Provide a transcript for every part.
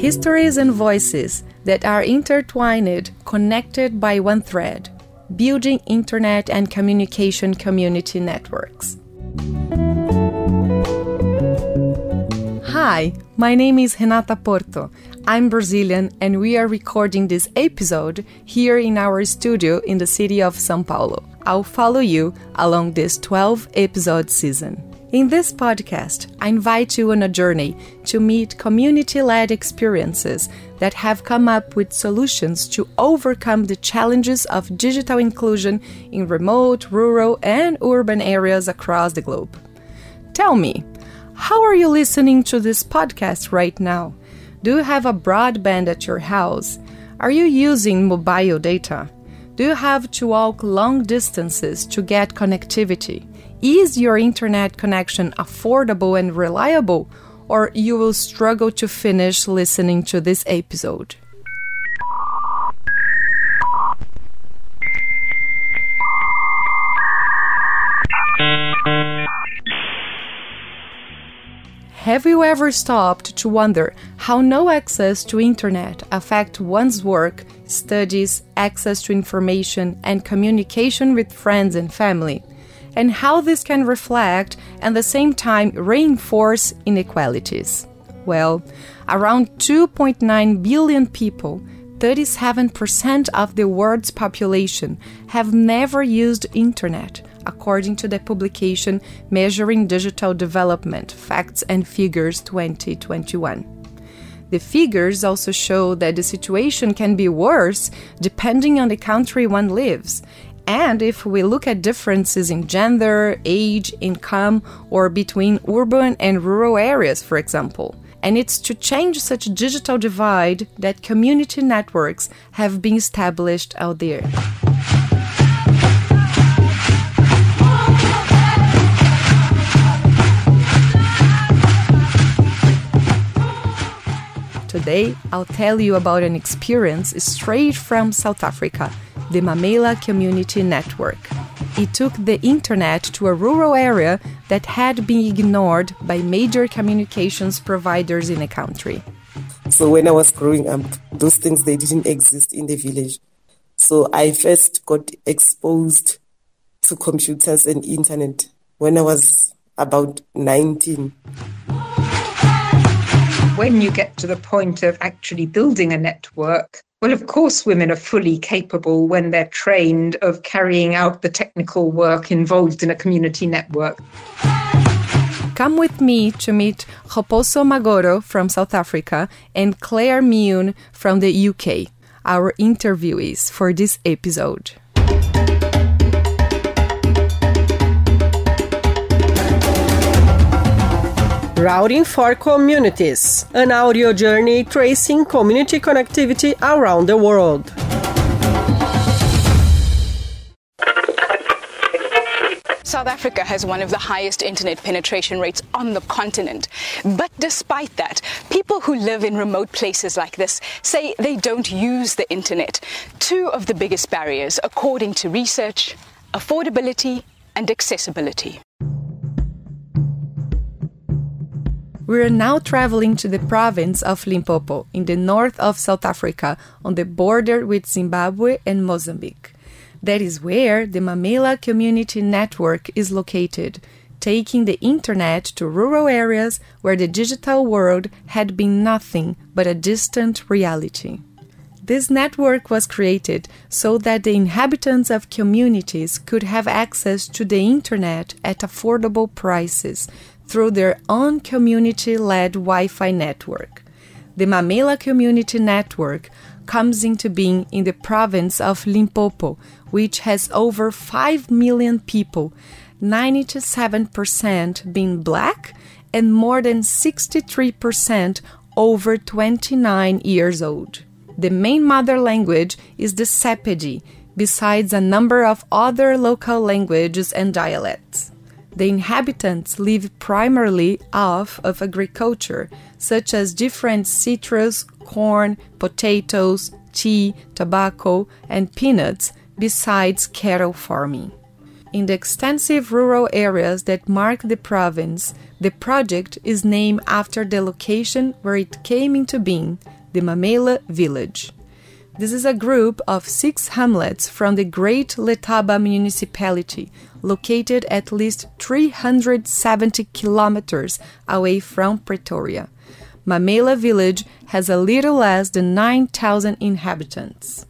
histories and voices that are intertwined, connected by one thread, building internet and communication community networks. Hi, my name is Renata Porto. I'm Brazilian and we are recording this episode here in our studio in the city of São Paulo. I'll follow you along this 12 episode season. In this podcast, I invite you on a journey to meet community led experiences that have come up with solutions to overcome the challenges of digital inclusion in remote, rural, and urban areas across the globe. Tell me, how are you listening to this podcast right now? Do you have a broadband at your house? Are you using mobile data? Do you have to walk long distances to get connectivity? Is your internet connection affordable and reliable, or you will struggle to finish listening to this episode? Have you ever stopped to wonder how no access to internet affect one's work, studies, access to information and communication with friends and family? And how this can reflect and at the same time reinforce inequalities. Well, around 2.9 billion people, 37% of the world's population, have never used internet, according to the publication Measuring Digital Development Facts and Figures 2021. The figures also show that the situation can be worse depending on the country one lives, and if we look at differences in gender, age, income, or between urban and rural areas, for example. And it's to change such digital divide that community networks have been established out there. Today, I'll tell you about an experience straight from South Africa the Mamaila Community Network. It took the internet to a rural area that had been ignored by major communications providers in the country. So when I was growing up, those things they didn't exist in the village. So I first got exposed to computers and internet when I was about 19. When you get to the point of actually building a network, well, of course, women are fully capable when they're trained of carrying out the technical work involved in a community network. Come with me to meet Kgopotso Magoro from South Africa and Claire Milne from the UK, our interviewees for this episode. Routing for Communities, an audio journey tracing community connectivity around the world. South Africa has one of the highest internet penetration rates on the continent. But despite that, people who live in remote places like this say they don't use the internet. Two of the biggest barriers, according to research, affordability and accessibility. We are now traveling to the province of Limpopo in the north of South Africa on the border with Zimbabwe and Mozambique. That is where the Mamaila Community Network is located, taking the internet to rural areas where the digital world had been nothing but a distant reality. This network was created so that the inhabitants of communities could have access to the internet at affordable prices through their own community led Wi Fi network. The Mamaila Community Network comes into being in the province of Limpopo, which has over 5 million people, 97% being black and more than 63% over 29 years old. The main mother language is the Sepedi, besides a number of other local languages and dialects. The inhabitants live primarily off of agriculture, such as different citrus, corn, potatoes, tea, tobacco, and peanuts, besides cattle farming. In the extensive rural areas that mark the province, the project is named after the location where it came into being, the Mamaila village. This is a group of six hamlets from the Great Letaba municipality, located at least 370 kilometers away from Pretoria. Mamaila village has a little less than 9,000 inhabitants.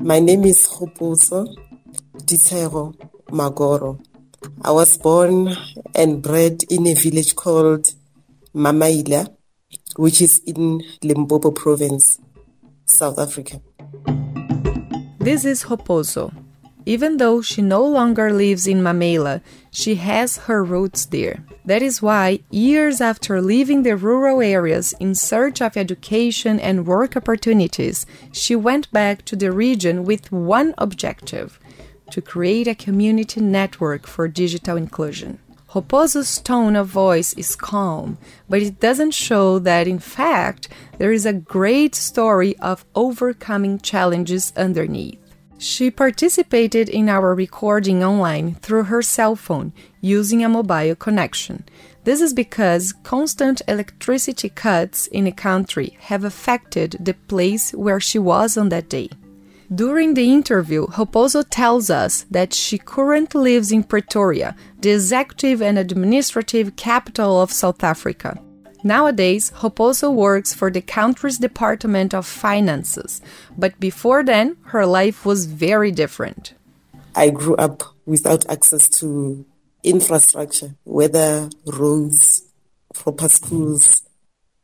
My name is Kgopotso Ditero Magoro. I was born and bred in a village called Mamaila which is in Limpopo province, South Africa. This is Kgopotso. Even though she no longer lives in Mamaila, she has her roots there. That is why, years after leaving the rural areas in search of education and work opportunities, she went back to the region with one objective to create a community network for digital inclusion. Kgopotso's tone of voice is calm, but it doesn't show that, in fact, there is a great story of overcoming challenges underneath. She participated in our recording online through her cell phone using a mobile connection. This is because constant electricity cuts in a country have affected the place where she was on that day. During the interview, Kgopotso tells us that she currently lives in Pretoria, the executive and administrative capital of South Africa. Nowadays, Kgopotso works for the country's Department of Finances, but before then, her life was very different. I grew up without access to infrastructure, whether roads, proper schools,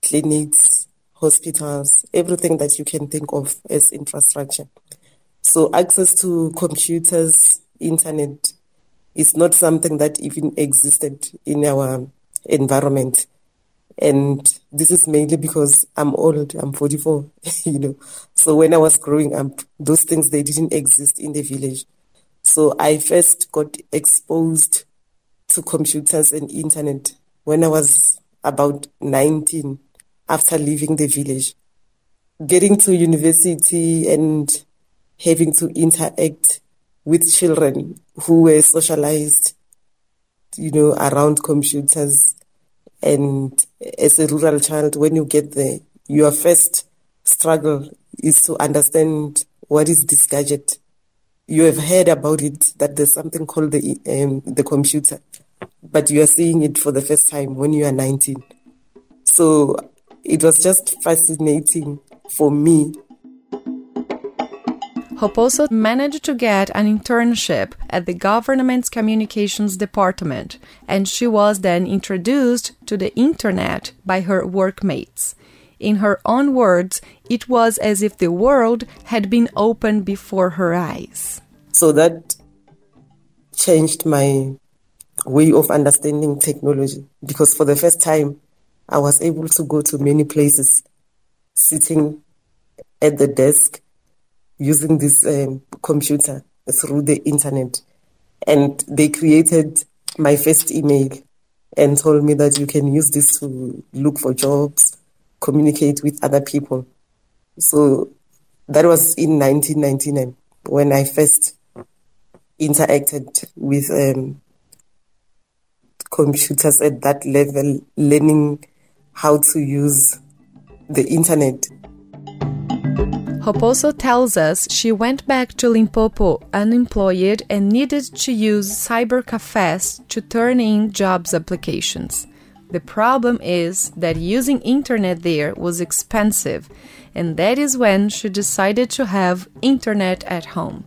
clinics, hospitals, everything that you can think of as infrastructure. So access to computers, internet is not something that even existed in our environment. And this is mainly because I'm old, I'm 44, you know. So when I was growing up, those things, they didn't exist in the village. So I first got exposed to computers and internet when I was about 19 after leaving the village. Getting to university and having to interact with children who were socialized, you know, around computers. And as a rural child, when you get there, your first struggle is to understand what is this gadget. You have heard about it, that there's something called the, um, the computer, but you are seeing it for the first time when you are 19. So it was just fascinating for me Kgopotso managed to get an internship at the government's communications department, and she was then introduced to the internet by her workmates. In her own words, it was as if the world had been opened before her eyes. So that changed my way of understanding technology because for the first time I was able to go to many places sitting at the desk using this um, computer through the internet. And they created my first email and told me that you can use this to look for jobs, communicate with other people. So that was in 1999 when I first interacted with um, computers at that level, learning how to use the internet Kgopotso tells us she went back to Limpopo unemployed and needed to use cyber cafes to turn in jobs applications. The problem is that using internet there was expensive, and that is when she decided to have internet at home.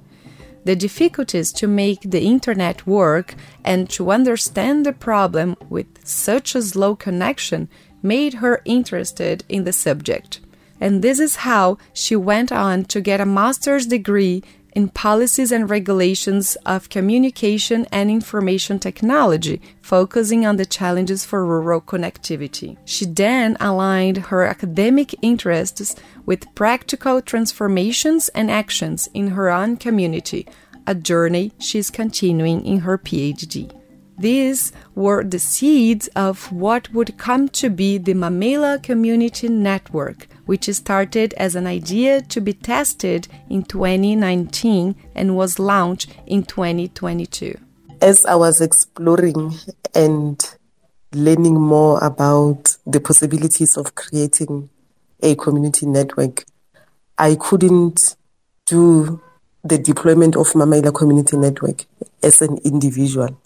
The difficulties to make the internet work and to understand the problem with such a slow connection made her interested in the subject and this is how she went on to get a master's degree in policies and regulations of communication and information technology, focusing on the challenges for rural connectivity. She then aligned her academic interests with practical transformations and actions in her own community, a journey she's continuing in her PhD. These were the seeds of what would come to be the Mamaila Community Network, which started as an idea to be tested in 2019 and was launched in 2022. As I was exploring and learning more about the possibilities of creating a community network, I couldn't do the deployment of Mamaila Community Network as an individual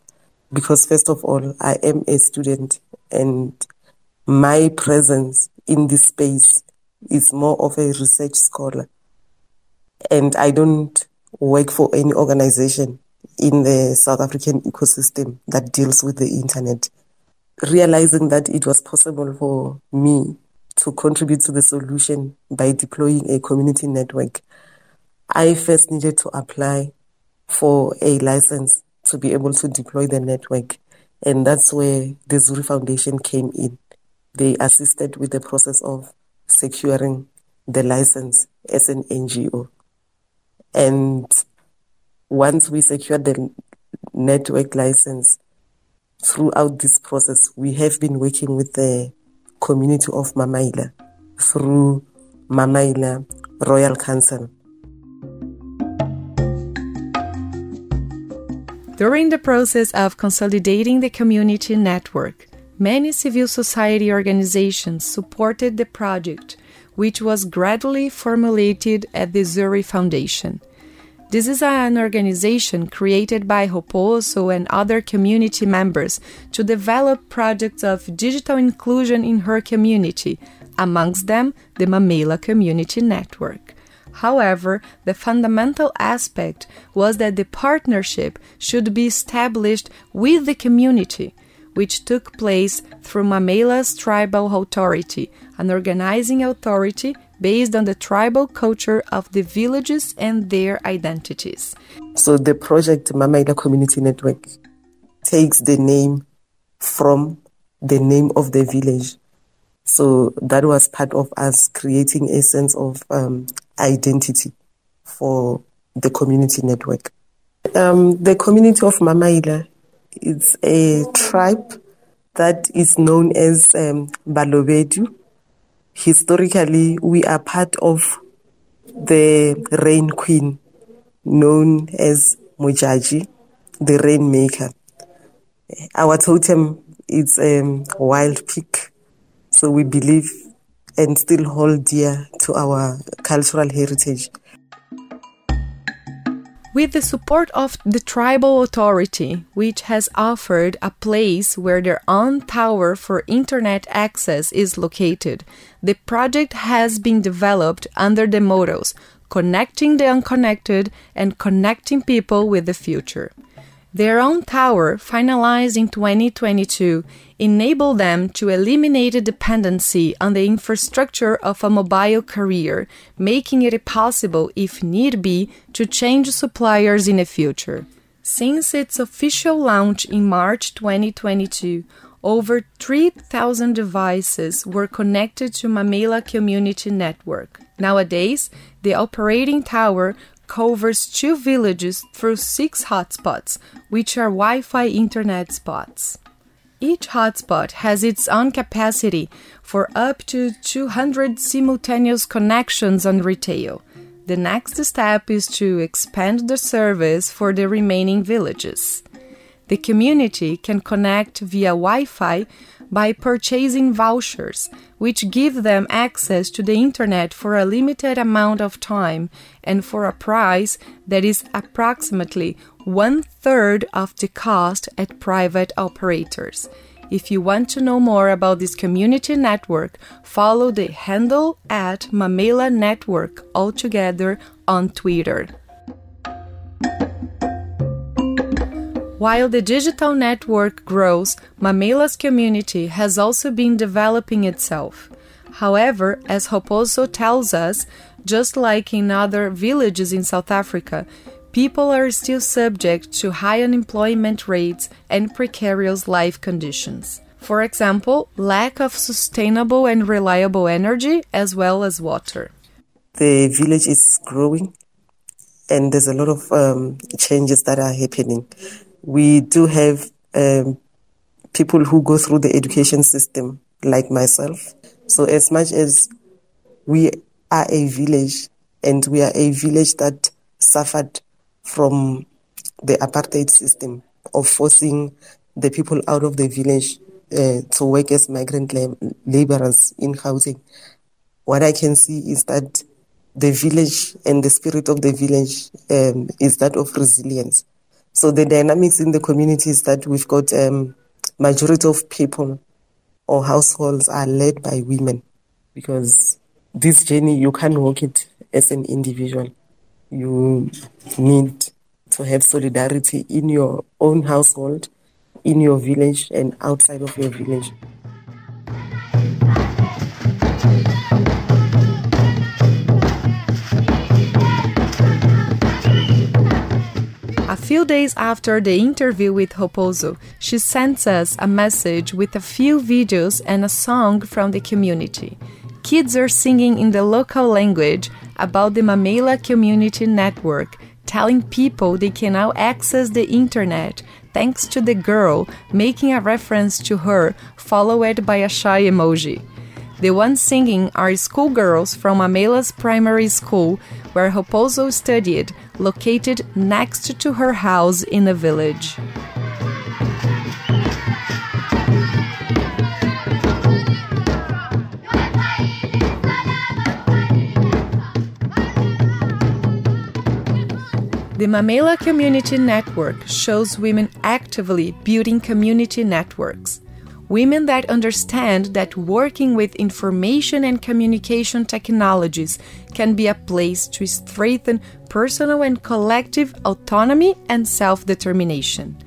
because first of all, I am a student and my presence in this space is more of a research scholar. And I don't work for any organization in the South African ecosystem that deals with the internet. Realizing that it was possible for me to contribute to the solution by deploying a community network, I first needed to apply for a license to be able to deploy the network. And that's where the Zuri Foundation came in. They assisted with the process of securing the license as an NGO. And once we secured the network license, throughout this process, we have been working with the community of Mamaila through Mamaila Royal Council. During the process of consolidating the community network, many civil society organizations supported the project, which was gradually formulated at the Zuri Foundation. This is an organization created by Kgopotso and other community members to develop projects of digital inclusion in her community, amongst them the Mamaila Community Network. However, the fundamental aspect was that the partnership should be established with the community, which took place through Mamaila's Tribal Authority, an organizing authority based on the tribal culture of the villages and their identities. So the project Mamaila Community Network takes the name from the name of the village. So that was part of us creating a sense of um, identity for the community network. Um, the community of Mamaila is a tribe that is known as um, Balobedu. Historically, we are part of the rain queen known as Modjadji, the rainmaker. Our totem is a um, wild pig, so we believe and still hold dear to our cultural heritage. With the support of the tribal authority, which has offered a place where their own tower for internet access is located, the project has been developed under the mottos connecting the unconnected and connecting people with the future. Their own tower, finalized in 2022, enabled them to eliminate a dependency on the infrastructure of a mobile carrier, making it possible, if need be, to change suppliers in the future. Since its official launch in March 2022, over 3,000 devices were connected to Mamaila Community Network. Nowadays, the operating tower covers two villages through six hotspots, which are Wi Fi internet spots. Each hotspot has its own capacity for up to 200 simultaneous connections on retail. The next step is to expand the service for the remaining villages. The community can connect via Wi Fi by purchasing vouchers, which give them access to the internet for a limited amount of time and for a price that is approximately one third of the cost at private operators. If you want to know more about this community network, follow the handle at Mamaila Network altogether on Twitter. While the digital network grows, Mamaila's community has also been developing itself. However, as Kgopotso tells us, just like in other villages in South Africa, people are still subject to high unemployment rates and precarious life conditions. For example, lack of sustainable and reliable energy as well as water. The village is growing and there's a lot of um, changes that are happening we do have um, people who go through the education system, like myself. So, as much as we are a village and we are a village that suffered from the apartheid system of forcing the people out of the village uh, to work as migrant lab- laborers in housing. What I can see is that the village and the spirit of the village um, is that of resilience. So the dynamics in the community is that we've got um, majority of people or households are led by women because this journey you can't walk it as an individual. You need to have solidarity in your own household, in your village, and outside of your village. Few days after the interview with Kgopotso, she sends us a message with a few videos and a song from the community. Kids are singing in the local language about the Mamaila Community Network, telling people they can now access the internet thanks to the girl making a reference to her, followed by a shy emoji. The ones singing are schoolgirls from Mamaila's primary school, where Kgopotso studied, located next to her house in the village. The Mamaila Community Network shows women actively building community networks. Women that understand that working with information and communication technologies can be a place to strengthen personal and collective autonomy and self determination.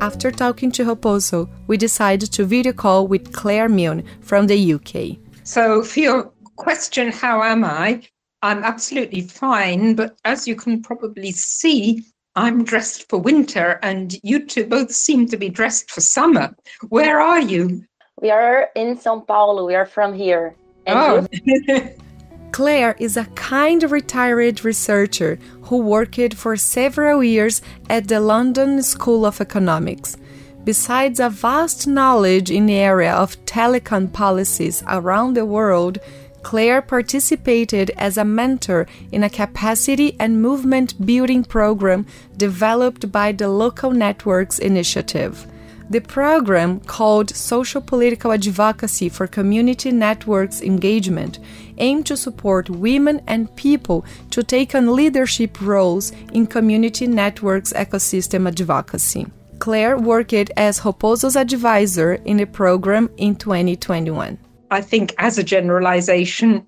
After talking to Kgopotso, we decided to video call with Claire Milne from the UK. So, for your question, how am I? I'm absolutely fine, but as you can probably see, I'm dressed for winter, and you two both seem to be dressed for summer. Where are you? We are in São Paulo. We are from here. And oh. Claire is a kind retired researcher who worked for several years at the London School of Economics. Besides a vast knowledge in the area of telecom policies around the world, Claire participated as a mentor in a capacity and movement building program developed by the Local Networks Initiative. The program, called Social Political Advocacy for Community Networks Engagement, aimed to support women and people to take on leadership roles in community networks ecosystem advocacy. Claire worked as Kgopotso's advisor in the program in 2021. I think, as a generalization,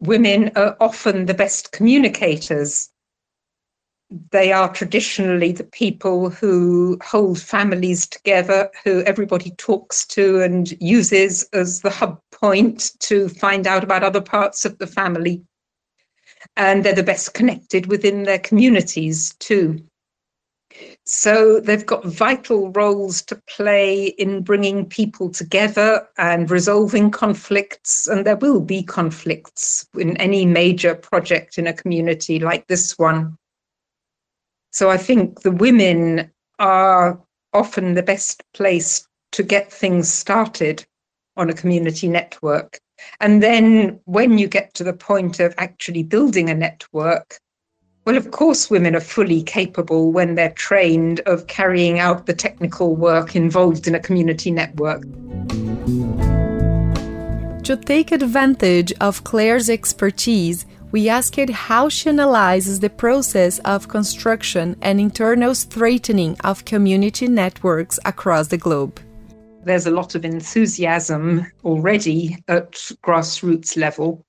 women are often the best communicators. They are traditionally the people who hold families together, who everybody talks to and uses as the hub point to find out about other parts of the family. And they're the best connected within their communities, too. So they've got vital roles to play in bringing people together and resolving conflicts. And there will be conflicts in any major project in a community like this one. So I think the women are often the best place to get things started on a community network. And then when you get to the point of actually building a network, well, of course, women are fully capable when they're trained of carrying out the technical work involved in a community network. To take advantage of Claire's expertise, we asked how she analyzes the process of construction and internal straightening of community networks across the globe. There's a lot of enthusiasm already at grassroots level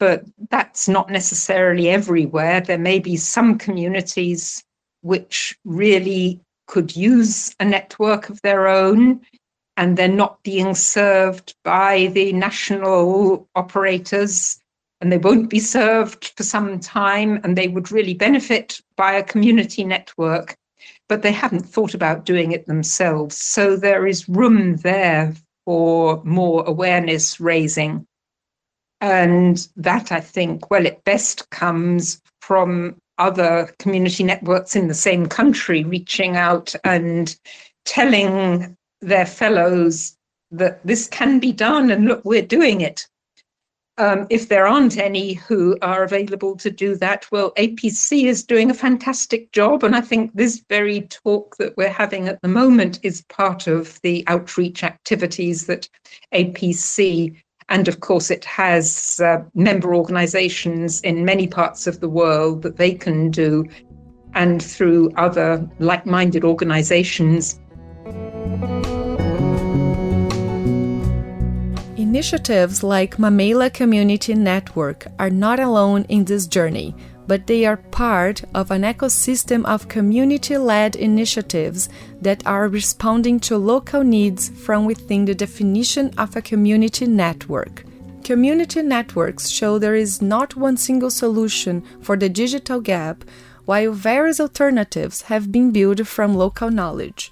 but that's not necessarily everywhere. There may be some communities which really could use a network of their own and they're not being served by the national operators and they won't be served for some time and they would really benefit by a community network but they haven't thought about doing it themselves so there is room there for more awareness raising and that I think, well, it best comes from other community networks in the same country reaching out and telling their fellows that this can be done and look, we're doing it. Um, if there aren't any who are available to do that, well, APC is doing a fantastic job. And I think this very talk that we're having at the moment is part of the outreach activities that APC, and of course, it has uh, member organizations in many parts of the world that they can do, and through other like minded organizations. Initiatives like Mamaila Community Network are not alone in this journey, but they are part of an ecosystem of community led initiatives that are responding to local needs from within the definition of a community network. Community networks show there is not one single solution for the digital gap, while various alternatives have been built from local knowledge.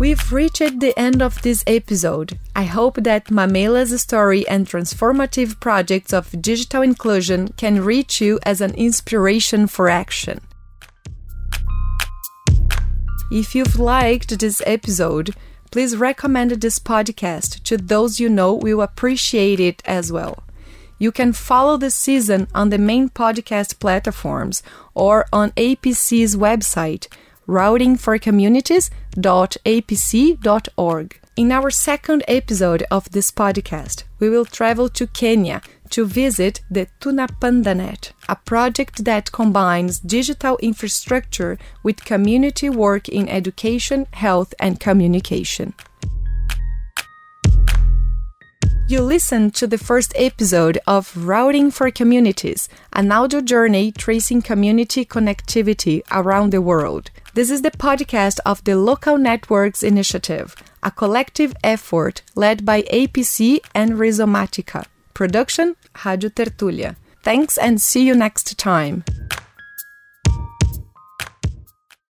We've reached the end of this episode. I hope that Mamaila's story and transformative projects of digital inclusion can reach you as an inspiration for action. If you've liked this episode, please recommend this podcast to those you know will appreciate it as well. You can follow the season on the main podcast platforms or on APC's website routingforcommunities.apc.org. In our second episode of this podcast, we will travel to Kenya to visit the Tunapandanet, a project that combines digital infrastructure with community work in education, health, and communication. You listened to the first episode of Routing for Communities, an audio journey tracing community connectivity around the world. This is the podcast of the Local Networks Initiative, a collective effort led by APC and Rhizomatica. Production, Rádio Tertúlia. Thanks and see you next time.